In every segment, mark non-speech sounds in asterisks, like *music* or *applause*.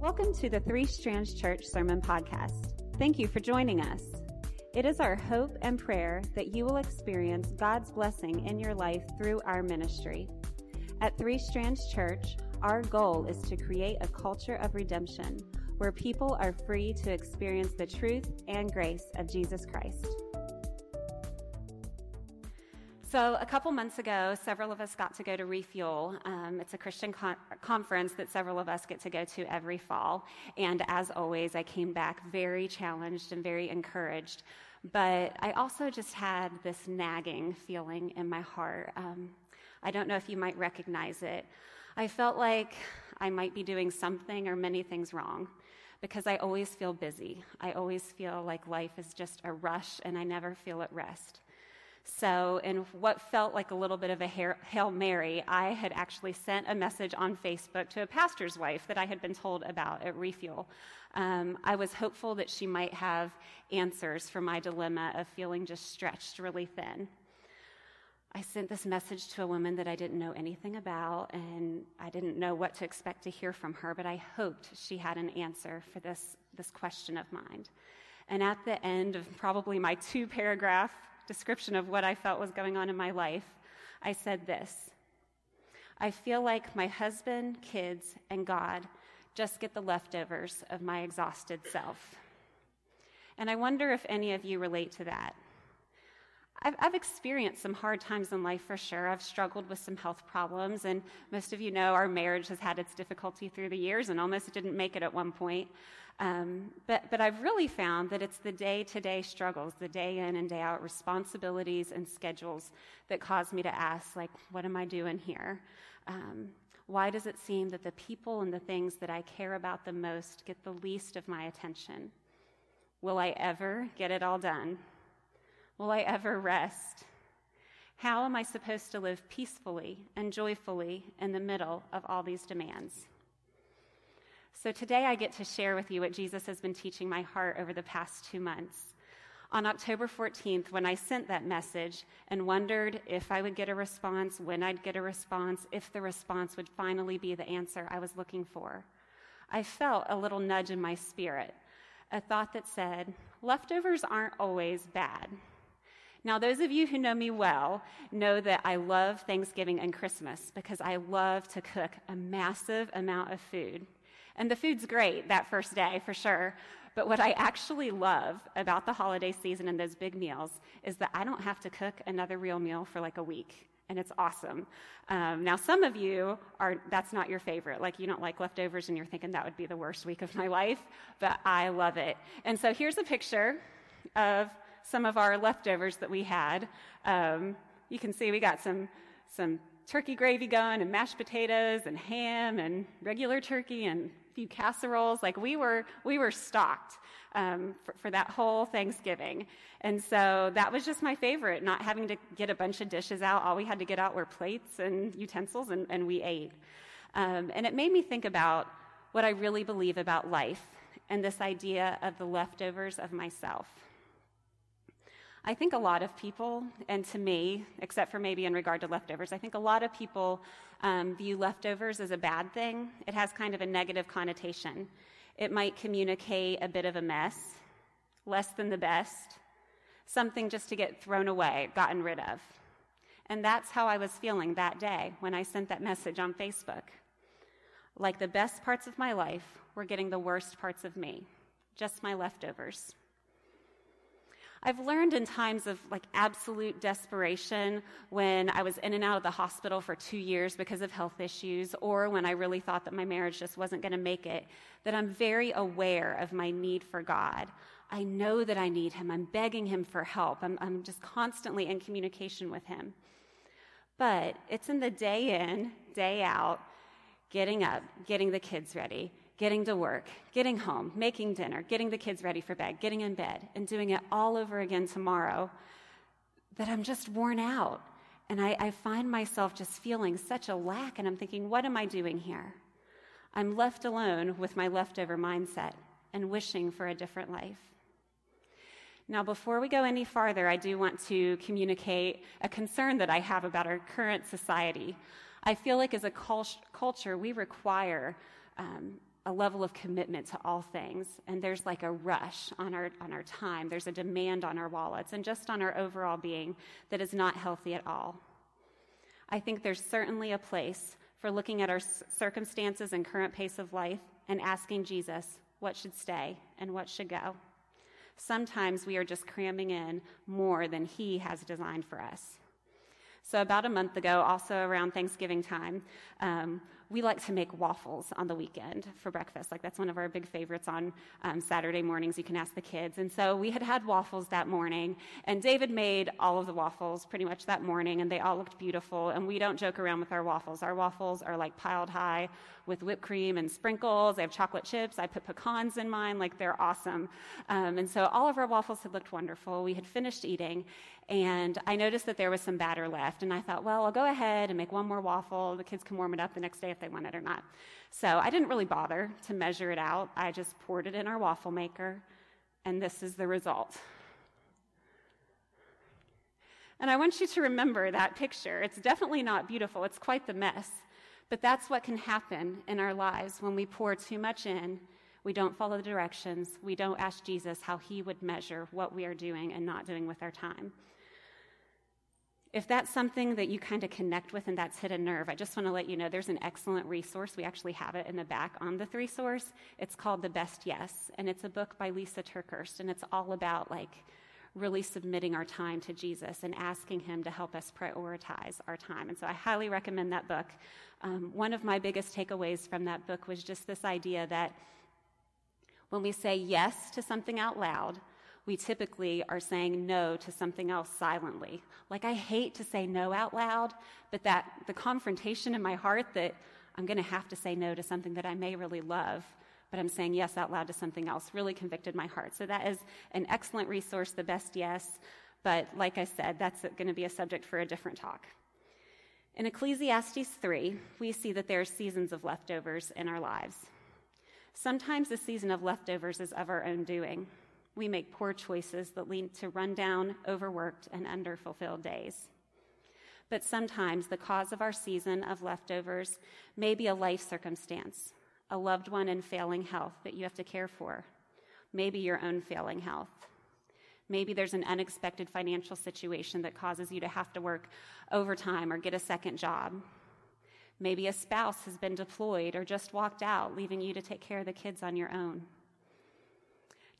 Welcome to the Three Strands Church Sermon Podcast. Thank you for joining us. It is our hope and prayer that you will experience God's blessing in your life through our ministry. At Three Strands Church, our goal is to create a culture of redemption where people are free to experience the truth and grace of Jesus Christ. So, a couple months ago, several of us got to go to Refuel. Um, it's a Christian con- conference that several of us get to go to every fall. And as always, I came back very challenged and very encouraged. But I also just had this nagging feeling in my heart. Um, I don't know if you might recognize it. I felt like I might be doing something or many things wrong because I always feel busy. I always feel like life is just a rush and I never feel at rest. So, in what felt like a little bit of a Hail Mary, I had actually sent a message on Facebook to a pastor's wife that I had been told about at Refuel. Um, I was hopeful that she might have answers for my dilemma of feeling just stretched really thin. I sent this message to a woman that I didn't know anything about, and I didn't know what to expect to hear from her, but I hoped she had an answer for this, this question of mine. And at the end of probably my two paragraph description of what I felt was going on in my life, I said this I feel like my husband, kids, and God just get the leftovers of my exhausted self. And I wonder if any of you relate to that. I've, I've, experienced some hard times in life for sure. I've struggled with some health problems, and most of you know our marriage has had its difficulty through the years and almost didn't make it at one point. Um, but, but I've really found that it's the day to day struggles, the day in and day out responsibilities and schedules that cause me to ask, like, what am I doing here? Um, why does it seem that the people and the things that I care about the most get the least of my attention? Will I ever get it all done? Will I ever rest? How am I supposed to live peacefully and joyfully in the middle of all these demands? So today I get to share with you what Jesus has been teaching my heart over the past two months. On October 14th, when I sent that message and wondered if I would get a response, when I'd get a response, if the response would finally be the answer I was looking for, I felt a little nudge in my spirit, a thought that said, leftovers aren't always bad. Now, those of you who know me well know that I love Thanksgiving and Christmas because I love to cook a massive amount of food. And the food's great that first day, for sure. But what I actually love about the holiday season and those big meals is that I don't have to cook another real meal for like a week. And it's awesome. Um, now, some of you are, that's not your favorite. Like, you don't like leftovers and you're thinking that would be the worst week of my *laughs* life. But I love it. And so here's a picture of some of our leftovers that we had. Um, you can see we got some, some turkey gravy going and mashed potatoes and ham and regular turkey and a few casseroles. Like we were, we were stocked um, for, for, that whole Thanksgiving. And so that was just my favorite, not having to get a bunch of dishes out. All we had to get out were plates and utensils, and, and we ate. Um, and it made me think about what I really believe about life and this idea of the leftovers of myself. I think a lot of people, and to me, except for maybe in regard to leftovers, I think a lot of people um, view leftovers as a bad thing. It has kind of a negative connotation. It might communicate a bit of a mess, less than the best, something just to get thrown away, gotten rid of. And that's how I was feeling that day when I sent that message on Facebook. Like the best parts of my life were getting the worst parts of me, just my leftovers. I've learned in times of like absolute desperation when I was in and out of the hospital for two years because of health issues, or when I really thought that my marriage just wasn't going to make it, that I'm very aware of my need for God. I know that I need Him. I'm begging Him for help. I'm, I'm just constantly in communication with Him. But it's in the day in, day out, getting up, getting the kids ready, getting to work, getting home, making dinner, getting the kids ready for bed, getting in bed, and doing it all over again tomorrow, that I'm just worn out. And I, I, find myself just feeling such a lack, and I'm thinking, what am I doing here? I'm left alone with my leftover mindset and wishing for a different life. Now, before we go any farther, I do want to communicate a concern that I have about our current society. I feel like as a culture, we require um, a level of commitment to all things. And there's like a rush on our, on our time. There's a demand on our wallets and just on our overall being that is not healthy at all. I think there's certainly a place for looking at our circumstances and current pace of life and asking Jesus what should stay and what should go. Sometimes we are just cramming in more than He has designed for us. So, about a month ago, also around Thanksgiving time, um, we like to make waffles on the weekend for breakfast. Like, that's one of our big favorites on um, Saturday mornings. You can ask the kids. And so we had had waffles that morning, and David made all of the waffles pretty much that morning, and they all looked beautiful. And we don't joke around with our waffles. Our waffles are like piled high with whipped cream and sprinkles. They have chocolate chips. I put pecans in mine. Like, they're awesome. Um, and so all of our waffles had looked wonderful. We had finished eating, and I noticed that there was some batter left. And I thought, well, I'll go ahead and make one more waffle. The kids can warm it up the next day if they want it or not. So I didn't really bother to measure it out. I just poured it in our waffle maker, and this is the result. And I want you to remember that picture. It's definitely not beautiful, it's quite the mess. But that's what can happen in our lives when we pour too much in. We don't follow the directions. We don't ask Jesus how he would measure what we are doing and not doing with our time. If that's something that you kind of connect with and that's hit a nerve, I just want to let you know there's an excellent resource. We actually have it in the back on the three source. It's called The Best Yes, and it's a book by Lysa TerKeurst, and it's all about like really submitting our time to Jesus and asking Him to help us prioritize our time. And so I highly recommend that book. Um, one of my biggest takeaways from that book was just this idea that when we say yes to something out loud, we typically are saying no to something else silently. Like, I hate to say no out loud, but that the confrontation in my heart that I'm going to have to say no to something that I may really love, but I'm saying yes out loud to something else really convicted my heart. So, that is an excellent resource, the best yes. But like I said, that's going to be a subject for a different talk. In Ecclesiastes 3, we see that there are seasons of leftovers in our lives. Sometimes the season of leftovers is of our own doing we make poor choices that lead to rundown, overworked, and underfulfilled days. But sometimes the cause of our season of leftovers may be a life circumstance, a loved one in failing health that you have to care for, maybe your own failing health. Maybe there's an unexpected financial situation that causes you to have to work overtime or get a second job. Maybe a spouse has been deployed or just walked out, leaving you to take care of the kids on your own.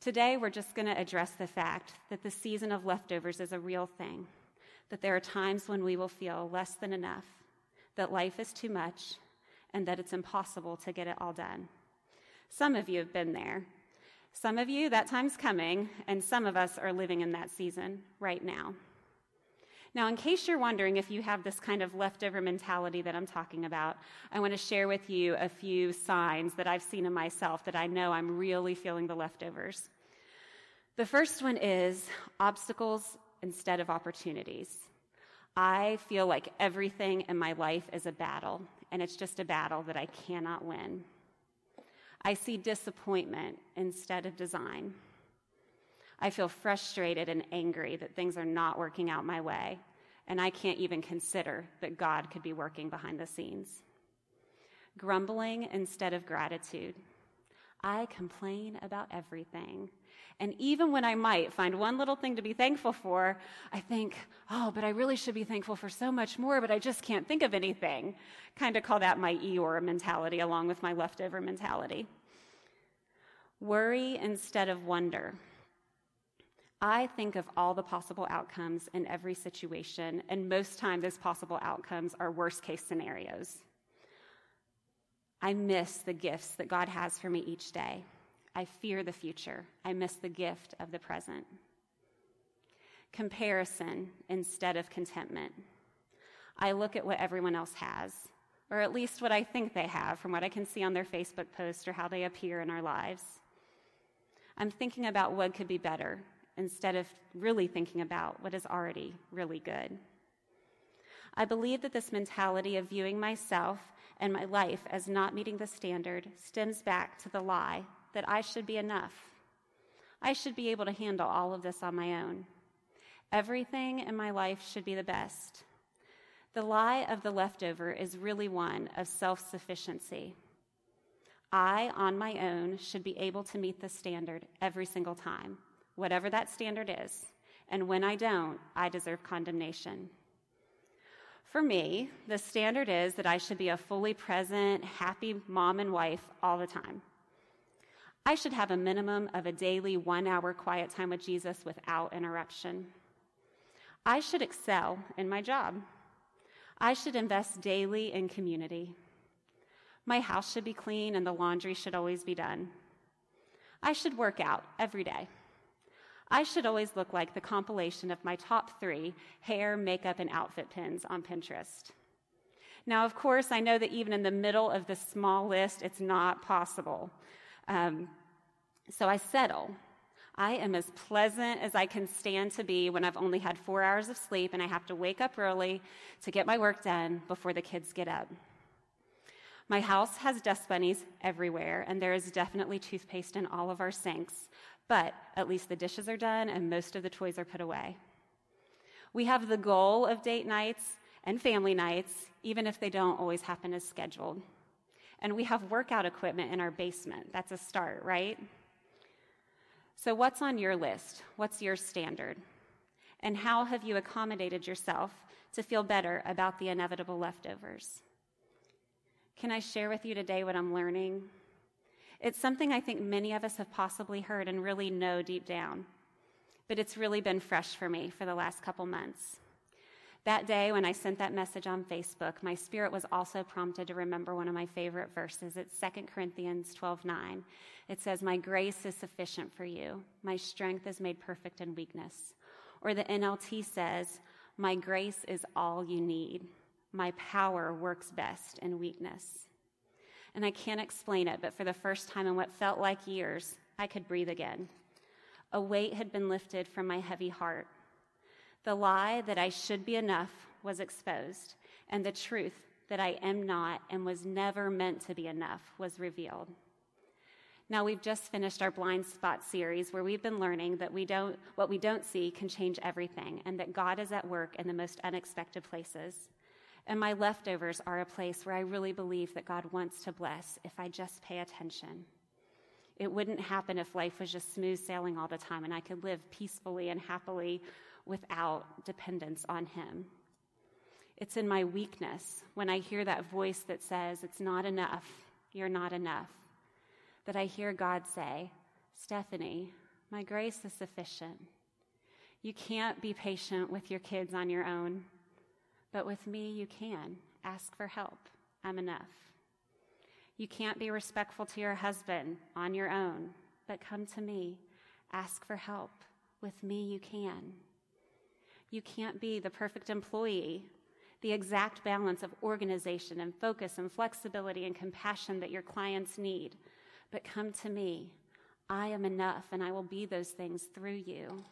Today, we're just going to address the fact that the season of leftovers is a real thing, that there are times when we will feel less than enough, that life is too much, and that it's impossible to get it all done. Some of you have been there. Some of you, that time's coming, and some of us are living in that season right now. Now, in case you're wondering if you have this kind of leftover mentality that I'm talking about, I want to share with you a few signs that I've seen in myself that I know I'm really feeling the leftovers. The first one is obstacles instead of opportunities. I feel like everything in my life is a battle, and it's just a battle that I cannot win. I see disappointment instead of design. I feel frustrated and angry that things are not working out my way, and I can't even consider that God could be working behind the scenes. Grumbling instead of gratitude. I complain about everything. And even when I might find one little thing to be thankful for, I think, oh, but I really should be thankful for so much more, but I just can't think of anything. Kind of call that my Eeyore mentality along with my leftover mentality. Worry instead of wonder. I think of all the possible outcomes in every situation, and most times those possible outcomes are worst case scenarios. I miss the gifts that God has for me each day. I fear the future. I miss the gift of the present. Comparison instead of contentment. I look at what everyone else has, or at least what I think they have from what I can see on their Facebook posts or how they appear in our lives. I'm thinking about what could be better, instead of really thinking about what is already really good. I believe that this mentality of viewing myself and my life as not meeting the standard stems back to the lie that I should be enough. I should be able to handle all of this on my own. Everything in my life should be the best. The lie of the leftover is really one of self sufficiency. I, on my own, should be able to meet the standard every single time, whatever that standard is. And when I don't, I deserve condemnation. For me, the standard is that I should be a fully present, happy mom and wife all the time. I should have a minimum of a daily one hour quiet time with Jesus without interruption. I should excel in my job. I should invest daily in community. My house should be clean and the laundry should always be done. I should work out every day. I should always look like the compilation of my top three hair, makeup, and outfit pins on Pinterest. Now, of course, I know that even in the middle of this small list, it's not possible. Um, so I settle. I am as pleasant as I can stand to be when I've only had four hours of sleep and I have to wake up early to get my work done before the kids get up. My house has dust bunnies everywhere, and there is definitely toothpaste in all of our sinks, but at least the dishes are done and most of the toys are put away. We have the goal of date nights and family nights, even if they don't always happen as scheduled. And we have workout equipment in our basement. That's a start, right? So, what's on your list? What's your standard? And how have you accommodated yourself to feel better about the inevitable leftovers? Can I share with you today what I'm learning? It's something I think many of us have possibly heard and really know deep down, but it's really been fresh for me for the last couple months. That day when I sent that message on Facebook, my spirit was also prompted to remember one of my favorite verses. It's 2 Corinthians 12:9. It says, "My grace is sufficient for you. My strength is made perfect in weakness." Or the NLT says, "My grace is all you need. My power works best in weakness." And I can't explain it, but for the first time in what felt like years, I could breathe again. A weight had been lifted from my heavy heart. The lie that I should be enough was exposed, and the truth that I am not and was never meant to be enough was revealed. Now we've just finished our blind spot series where we've been learning that we don't what we don't see can change everything and that God is at work in the most unexpected places. And my leftovers are a place where I really believe that God wants to bless if I just pay attention. It wouldn't happen if life was just smooth sailing all the time and I could live peacefully and happily without dependence on Him. It's in my weakness when I hear that voice that says, It's not enough, you're not enough, that I hear God say, Stephanie, my grace is sufficient. You can't be patient with your kids on your own, but with me you can. Ask for help. I'm enough. You can't be respectful to your husband on your own, but come to me. Ask for help. With me you can. You can't be the perfect employee, the exact balance of organization and focus and flexibility and compassion that your clients need. But come to me. I am enough, and I will be those things through you.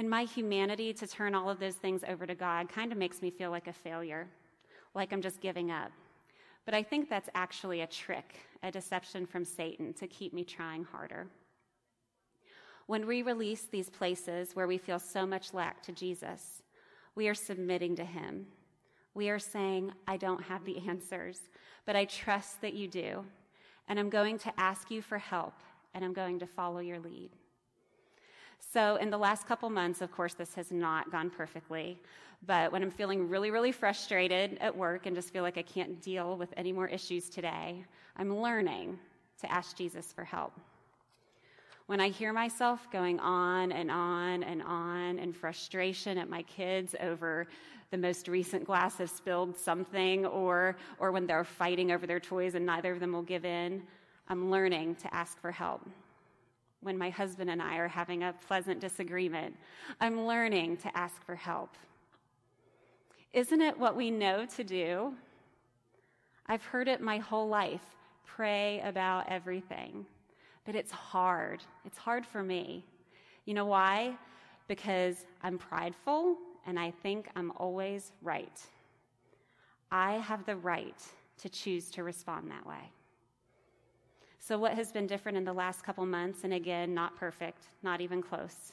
In my humanity, to turn all of those things over to God kind of makes me feel like a failure, like I'm just giving up. But I think that's actually a trick, a deception from Satan to keep me trying harder. When we release these places where we feel so much lack to Jesus, we are submitting to Him. We are saying, I don't have the *laughs* answers, but I trust that you do. And I'm going to ask you for help, and I'm going to follow your lead. So, in the last couple months, of course, this has not gone perfectly. But when I'm feeling really, really frustrated at work and just feel like I can't deal with any more issues today, I'm learning to ask Jesus for help. When I hear myself going on and on and on in frustration at my kids over the most recent glass of spilled something, or, or when they're fighting over their toys and neither of them will give in, I'm learning to ask for help. When my husband and I are having a pleasant disagreement, I'm learning to ask for help. Isn't it what we know to do? I've heard it my whole life pray about everything but it's hard. It's hard for me. You know why? Because I'm prideful and I think I'm always right. I have the right to choose to respond that way. So, what has been different in the last couple months, and again, not perfect, not even close?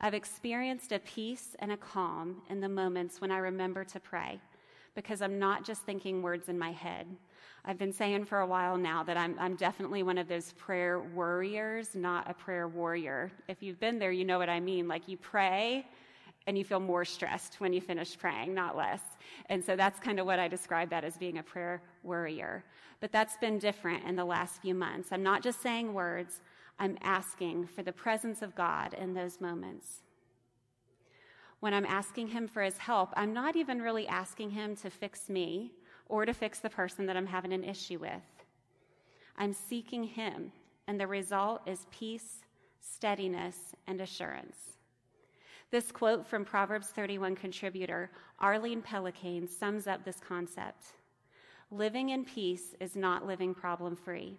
I've experienced a peace and a calm in the moments when I remember to pray, because I'm not just thinking words in my head. I've been saying for a while now that I'm, I'm definitely one of those prayer worriers, not a prayer warrior. If you've been there, you know what I mean. Like you pray and you feel more stressed when you finish praying, not less. And so that's kind of what I describe that as being a prayer worrier. But that's been different in the last few months. I'm not just saying words, I'm asking for the presence of God in those moments. When I'm asking Him for His help, I'm not even really asking Him to fix me or to fix the person that I'm having an issue with. I'm seeking Him, and the result is peace, steadiness, and assurance. This quote from Proverbs 31 contributor Arlene Pellicane sums up this concept. Living in peace is not living problem free.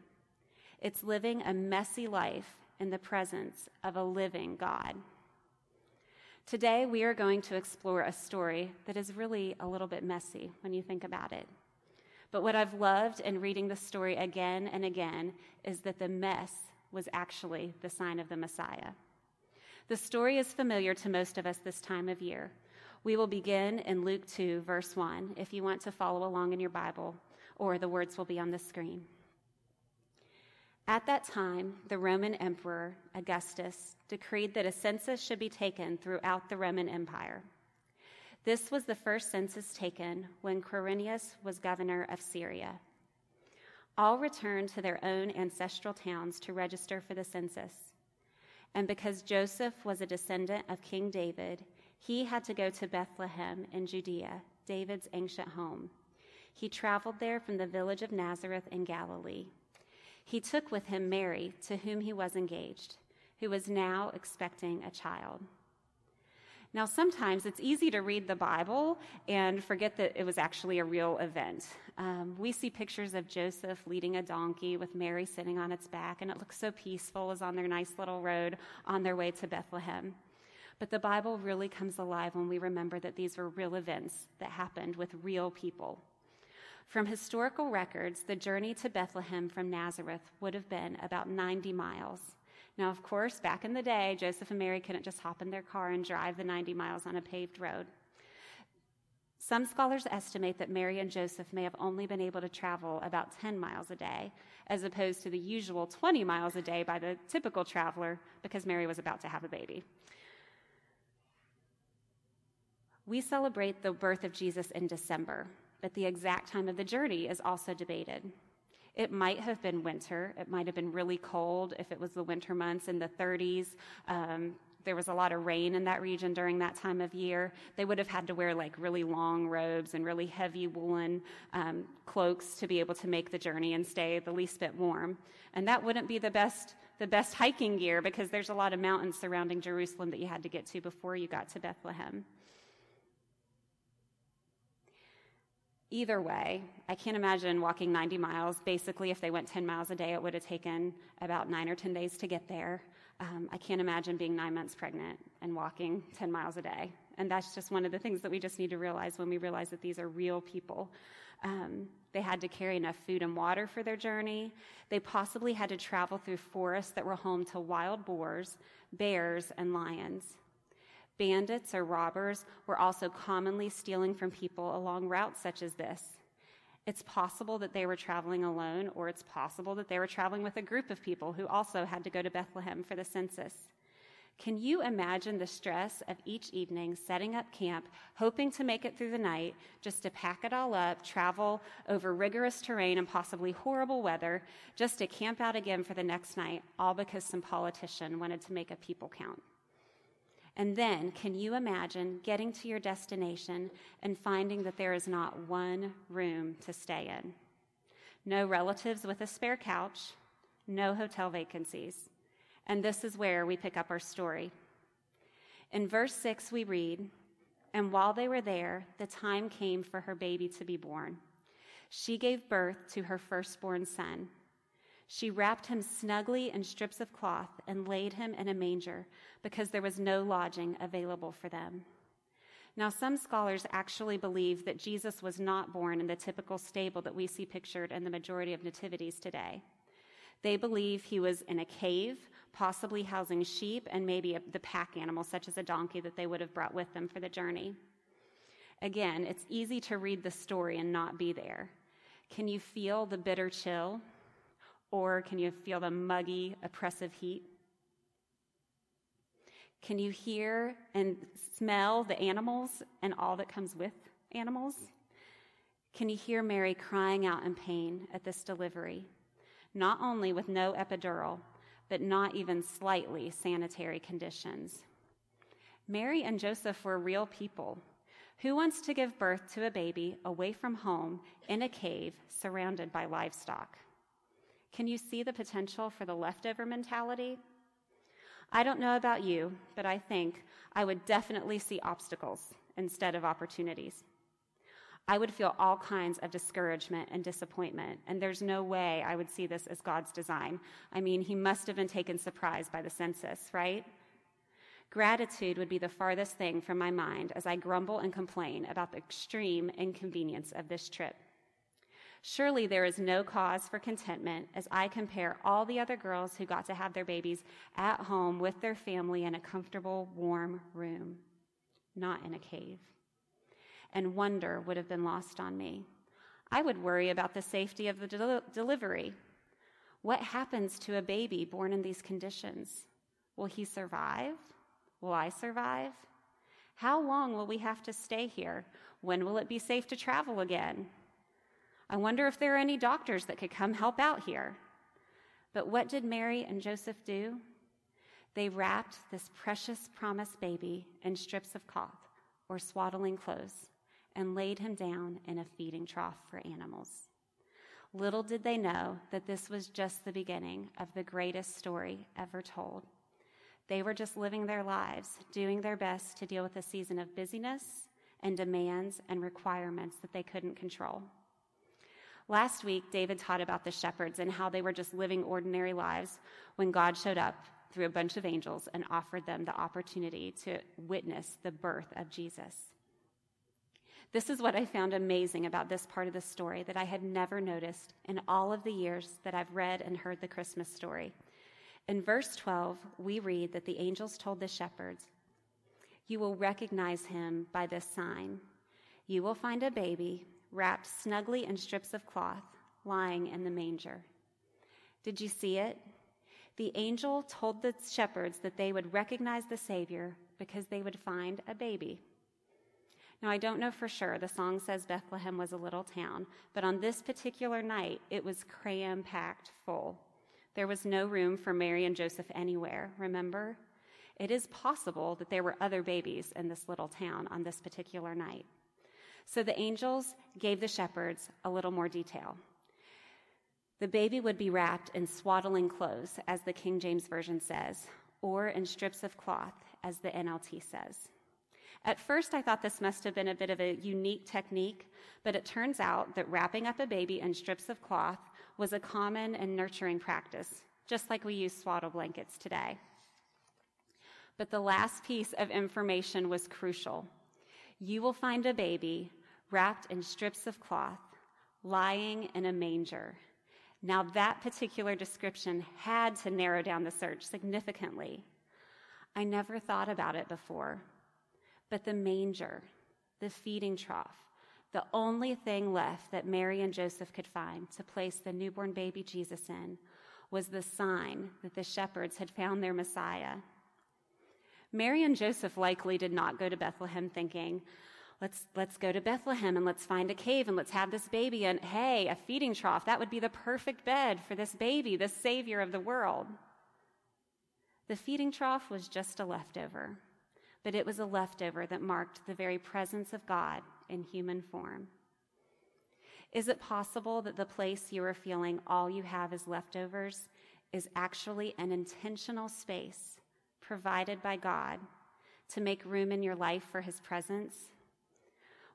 It's living a messy life in the presence of a living God. Today, we are going to explore a story that is really a little bit messy when you think about it. But what I've loved in reading the story again and again is that the mess was actually the sign of the Messiah. The story is familiar to most of us this time of year. We will begin in Luke 2, verse 1, if you want to follow along in your Bible, or the words will be on the screen. At that time, the Roman Emperor Augustus decreed that a census should be taken throughout the Roman Empire. This was the first census taken when Quirinius was governor of Syria. All returned to their own ancestral towns to register for the census. And because Joseph was a descendant of King David, he had to go to Bethlehem in Judea, David's ancient home. He traveled there from the village of Nazareth in Galilee he took with him Mary, to whom he was engaged, who was now expecting a child. Now, sometimes it's easy to read the Bible and forget that it was actually a real event. Um, we see pictures of Joseph leading a donkey with Mary sitting on its back, and it looks so peaceful as on their nice little road on their way to Bethlehem. But the Bible really comes alive when we remember that these were real events that happened with real people. From historical records, the journey to Bethlehem from Nazareth would have been about 90 miles. Now, of course, back in the day, Joseph and Mary couldn't just hop in their car and drive the 90 miles on a paved road. Some scholars estimate that Mary and Joseph may have only been able to travel about 10 miles a day, as opposed to the usual 20 miles a day by the typical traveler, because Mary was about to have a baby. We celebrate the birth of Jesus in December, but the exact time of the journey is also debated. It might have been winter. It might have been really cold if it was the winter months in the 30s. Um, there was a lot of rain in that region during that time of year. They would have had to wear like really long robes and really heavy woolen um, cloaks to be able to make the journey and stay the least bit warm. And that wouldn't be the best the best hiking gear because there's a lot of mountains surrounding Jerusalem that you had to get to before you got to Bethlehem. Either way, I can't imagine walking 90 miles. Basically, if they went 10 miles a day, it would have taken about nine or 10 days to get there. Um, I can't imagine being nine months pregnant and walking 10 miles a day. And that's just one of the things that we just need to realize when we realize that these are real people. Um, they had to carry enough food and water for their journey. They possibly had to travel through forests that were home to wild boars, bears, and lions. Bandits or robbers were also commonly stealing from people along routes such as this. It's possible that they were traveling alone, or it's possible that they were traveling with a group of people who also had to go to Bethlehem for the census. Can you imagine the stress of each evening setting up camp, hoping to make it through the night, just to pack it all up, travel over rigorous terrain and possibly horrible weather, just to camp out again for the next night, all because some politician wanted to make a people count? And then, can you imagine getting to your destination and finding that there is not one room to stay in? No relatives with a spare couch, no hotel vacancies. And this is where we pick up our story. In verse 6, we read, And while they were there, the time came for her baby to be born. She gave birth to her firstborn son she wrapped him snugly in strips of cloth and laid him in a manger because there was no lodging available for them. Now, some scholars actually believe that Jesus was not born in the typical stable that we see pictured in the majority of nativities today. They believe he was in a cave, possibly housing sheep and maybe the pack animal, such as a donkey, that they would have brought with them for the journey. Again, it's easy to read the story and not be there. Can you feel the bitter chill? Or can you feel the muggy, oppressive heat? Can you hear and smell the animals and all that comes with animals? Can you hear Mary crying out in pain at this delivery? Not only with no epidural, but not even slightly sanitary conditions. Mary and Joseph were real people. Who wants to give birth to a baby away from home in a cave surrounded by livestock? Can you see the potential for the leftover mentality? I don't know about you, but I think I would definitely see obstacles instead of opportunities. I would feel all kinds of discouragement and disappointment, and there's no way I would see this as God's design. I mean, he must have been taken surprise by the census, right? Gratitude would be the farthest thing from my mind as I grumble and complain about the extreme inconvenience of this trip. Surely there is no cause for contentment as I compare all the other girls who got to have their babies at home with their family in a comfortable, warm room, not in a cave and wonder would have been lost on me. I would worry about the safety of the del- delivery. What happens to a baby born in these conditions? Will he survive? Will I survive? How long will we have to stay here? When will it be safe to travel again? I wonder if there are any doctors that could come help out here. But what did Mary and Joseph do? They wrapped this precious promised baby in strips of cloth or swaddling clothes and laid him down in a feeding trough for animals. Little did they know that this was just the beginning of the greatest story ever told. They were just living their lives, doing their best to deal with a season of busyness and demands and requirements that they couldn't control. Last week, David taught about the shepherds and how they were just living ordinary lives when God showed up through a bunch of angels and offered them the opportunity to witness the birth of Jesus. This is what I found amazing about this part of the story that I had never noticed in all of the years that I've read and heard the Christmas story. In verse 12, we read that the angels told the shepherds, You will recognize him by this sign. You will find a baby wrapped snugly in strips of cloth, lying in the manger. Did you see it? The angel told the shepherds that they would recognize the Savior because they would find a baby. Now, I don't know for sure. The song says Bethlehem was a little town, but on this particular night, it was cram packed full. There was no room for Mary and Joseph anywhere, remember? It is possible that there were other babies in this little town on this particular night. So the angels gave the shepherds a little more detail. The baby would be wrapped in swaddling clothes, as the King James Version says, or in strips of cloth, as the NLT says. At first, I thought this must have been a bit of a unique technique, but it turns out that wrapping up a baby in strips of cloth was a common and nurturing practice, just like we use swaddle blankets today. But the last piece of information was crucial. You will find a baby wrapped in strips of cloth, lying in a manger. Now, that particular description had to narrow down the search significantly. I never thought about it before, but the manger, the feeding trough, the only thing left that Mary and Joseph could find to place the newborn baby Jesus in was the sign that the shepherds had found their Messiah. Mary and Joseph likely did not go to Bethlehem thinking, let's, let's go to Bethlehem and let's find a cave and let's have this baby. And hey, a feeding trough, that would be the perfect bed for this baby, the savior of the world. The feeding trough was just a leftover but it was a leftover that marked the very presence of God in human form. Is it possible that the place you are feeling all you have is leftovers is actually an intentional space provided by God to make room in your life for His presence?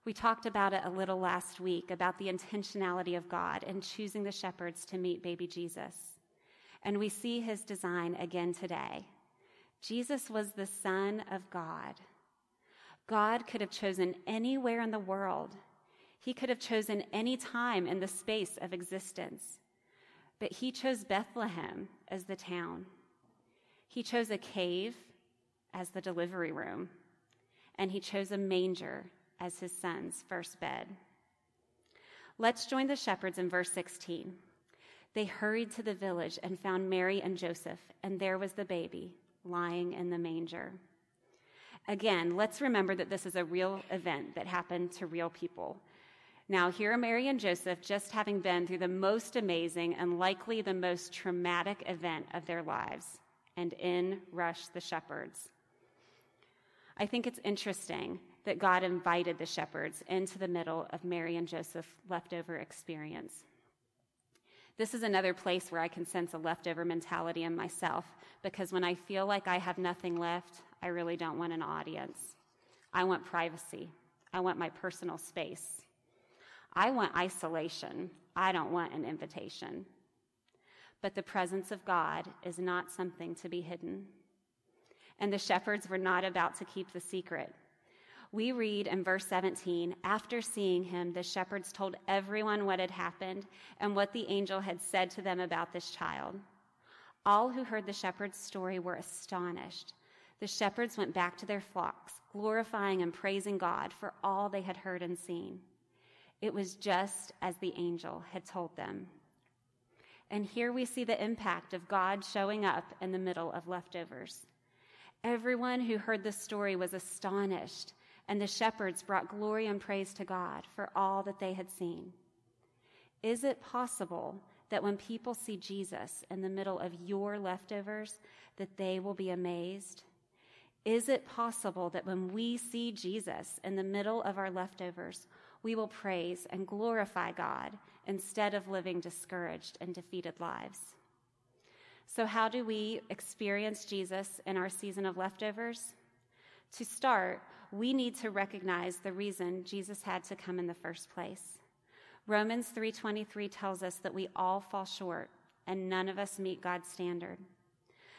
We talked about it a little last week about the intentionality of God in choosing the shepherds to meet baby Jesus. And we see His design again today Jesus was the Son of God. God could have chosen anywhere in the world. He could have chosen any time in the space of existence. But he chose Bethlehem as the town. He chose a cave as the delivery room. And he chose a manger as his son's first bed. Let's join the shepherds in verse 16. They hurried to the village and found Mary and Joseph, and there was the baby lying in the manger. Again, let's remember that this is a real event that happened to real people. Now, here are Mary and Joseph just having been through the most amazing and likely the most traumatic event of their lives, and in rush the shepherds. I think it's interesting that God invited the shepherds into the middle of Mary and Joseph's leftover experience. This is another place where I can sense a leftover mentality in myself because when I feel like I have nothing left, I really don't want an audience. I want privacy. I want my personal space. I want isolation. I don't want an invitation. But the presence of God is not something to be hidden. And the shepherds were not about to keep the secret. We read in verse 17 After seeing him, the shepherds told everyone what had happened and what the angel had said to them about this child. All who heard the shepherd's story were astonished. The shepherds went back to their flocks, glorifying and praising God for all they had heard and seen. It was just as the angel had told them. And here we see the impact of God showing up in the middle of leftovers. Everyone who heard the story was astonished, and the shepherds brought glory and praise to God for all that they had seen. Is it possible that when people see Jesus in the middle of your leftovers, that they will be amazed? Is it possible that when we see Jesus in the middle of our leftovers, we will praise and glorify God instead of living discouraged and defeated lives? So, how do we experience Jesus in our season of leftovers? To start, we need to recognize the reason Jesus had to come in the first place. Romans 3:23 tells us that we all fall short and none of us meet God's standard.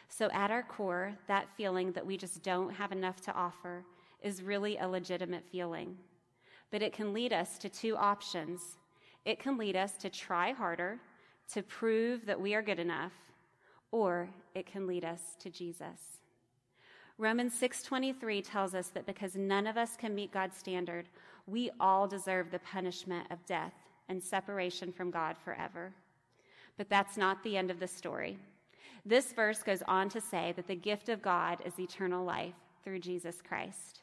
So at our core, that feeling that we just don't have enough to offer is really a legitimate feeling. But it can lead us to two options. It can lead us to try harder to prove that we are good enough or it can lead us to Jesus. Romans 6:23 tells us that because none of us can meet God's standard, we all deserve the punishment of death and separation from God forever. But that's not the end of the story. This verse goes on to say that the gift of God is eternal life through Jesus Christ.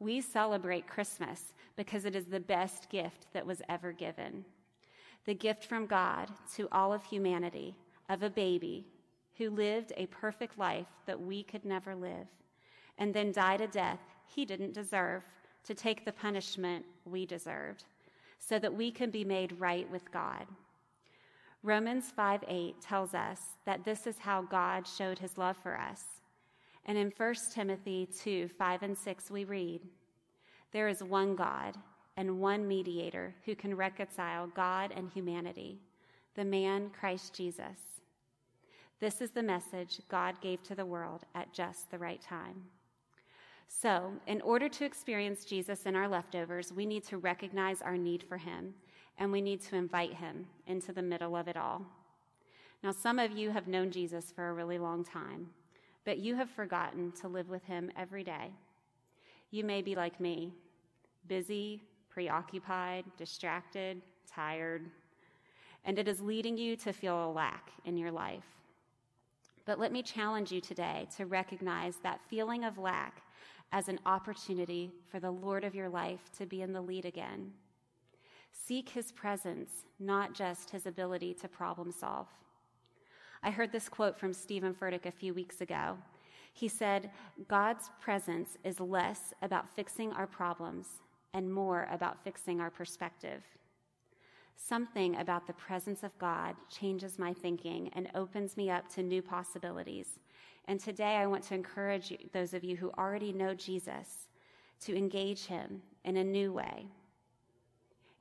We celebrate Christmas because it is the best gift that was ever given. The gift from God to all of humanity of a baby who lived a perfect life that we could never live, and then died a death he didn't deserve to take the punishment we deserved, so that we can be made right with God. Romans 5 8 tells us that this is how God showed his love for us. And in 1 Timothy 2 5 and 6, we read, There is one God and one mediator who can reconcile God and humanity, the man Christ Jesus. This is the message God gave to the world at just the right time. So, in order to experience Jesus in our leftovers, we need to recognize our need for him and we need to invite him into the middle of it all. Now, some of you have known Jesus for a really long time, but you have forgotten to live with him every day. You may be like me, busy, preoccupied, distracted, tired, and it is leading you to feel a lack in your life. But let me challenge you today to recognize that feeling of lack as an opportunity for the Lord of your life to be in the lead again. Seek his presence, not just his ability to problem solve. I heard this quote from Steven Furtick a few weeks ago. He said, God's presence is less about fixing our problems and more about fixing our perspective. Something about the presence of God changes my thinking and opens me up to new possibilities. And today I want to encourage you, those of you who already know Jesus to engage him in a new way.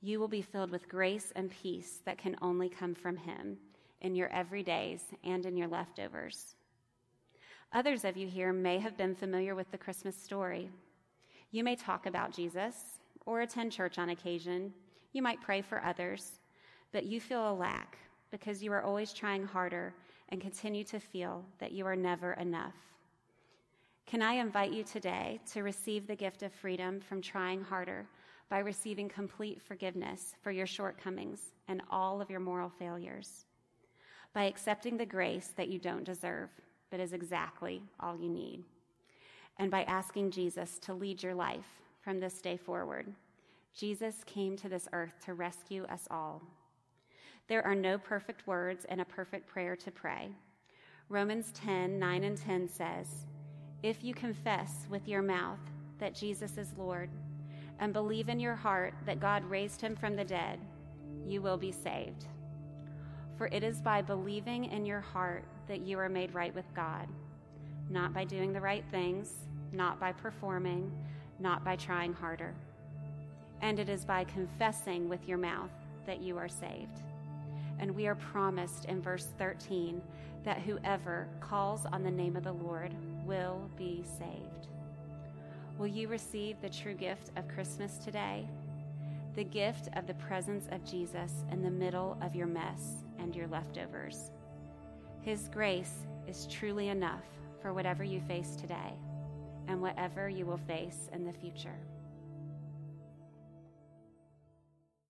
You will be filled with grace and peace that can only come from him in your everydays and in your leftovers. Others of you here may have been familiar with the Christmas story. You may talk about Jesus or attend church on occasion you might pray for others, but you feel a lack because you are always trying harder and continue to feel that you are never enough. Can I invite you today to receive the gift of freedom from trying harder by receiving complete forgiveness for your shortcomings and all of your moral failures? By accepting the grace that you don't deserve, but is exactly all you need? And by asking Jesus to lead your life from this day forward. Jesus came to this earth to rescue us all. There are no perfect words and a perfect prayer to pray. Romans 10 9 and 10 says, if you confess with your mouth that Jesus is Lord and believe in your heart that God raised him from the dead, you will be saved. For it is by believing in your heart that you are made right with God, not by doing the right things, not by performing, not by trying harder. And it is by confessing with your mouth that you are saved. And we are promised in verse 13 that whoever calls on the name of the Lord will be saved. Will you receive the true gift of Christmas today? The gift of the presence of Jesus in the middle of your mess and your leftovers. His grace is truly enough for whatever you face today and whatever you will face in the future.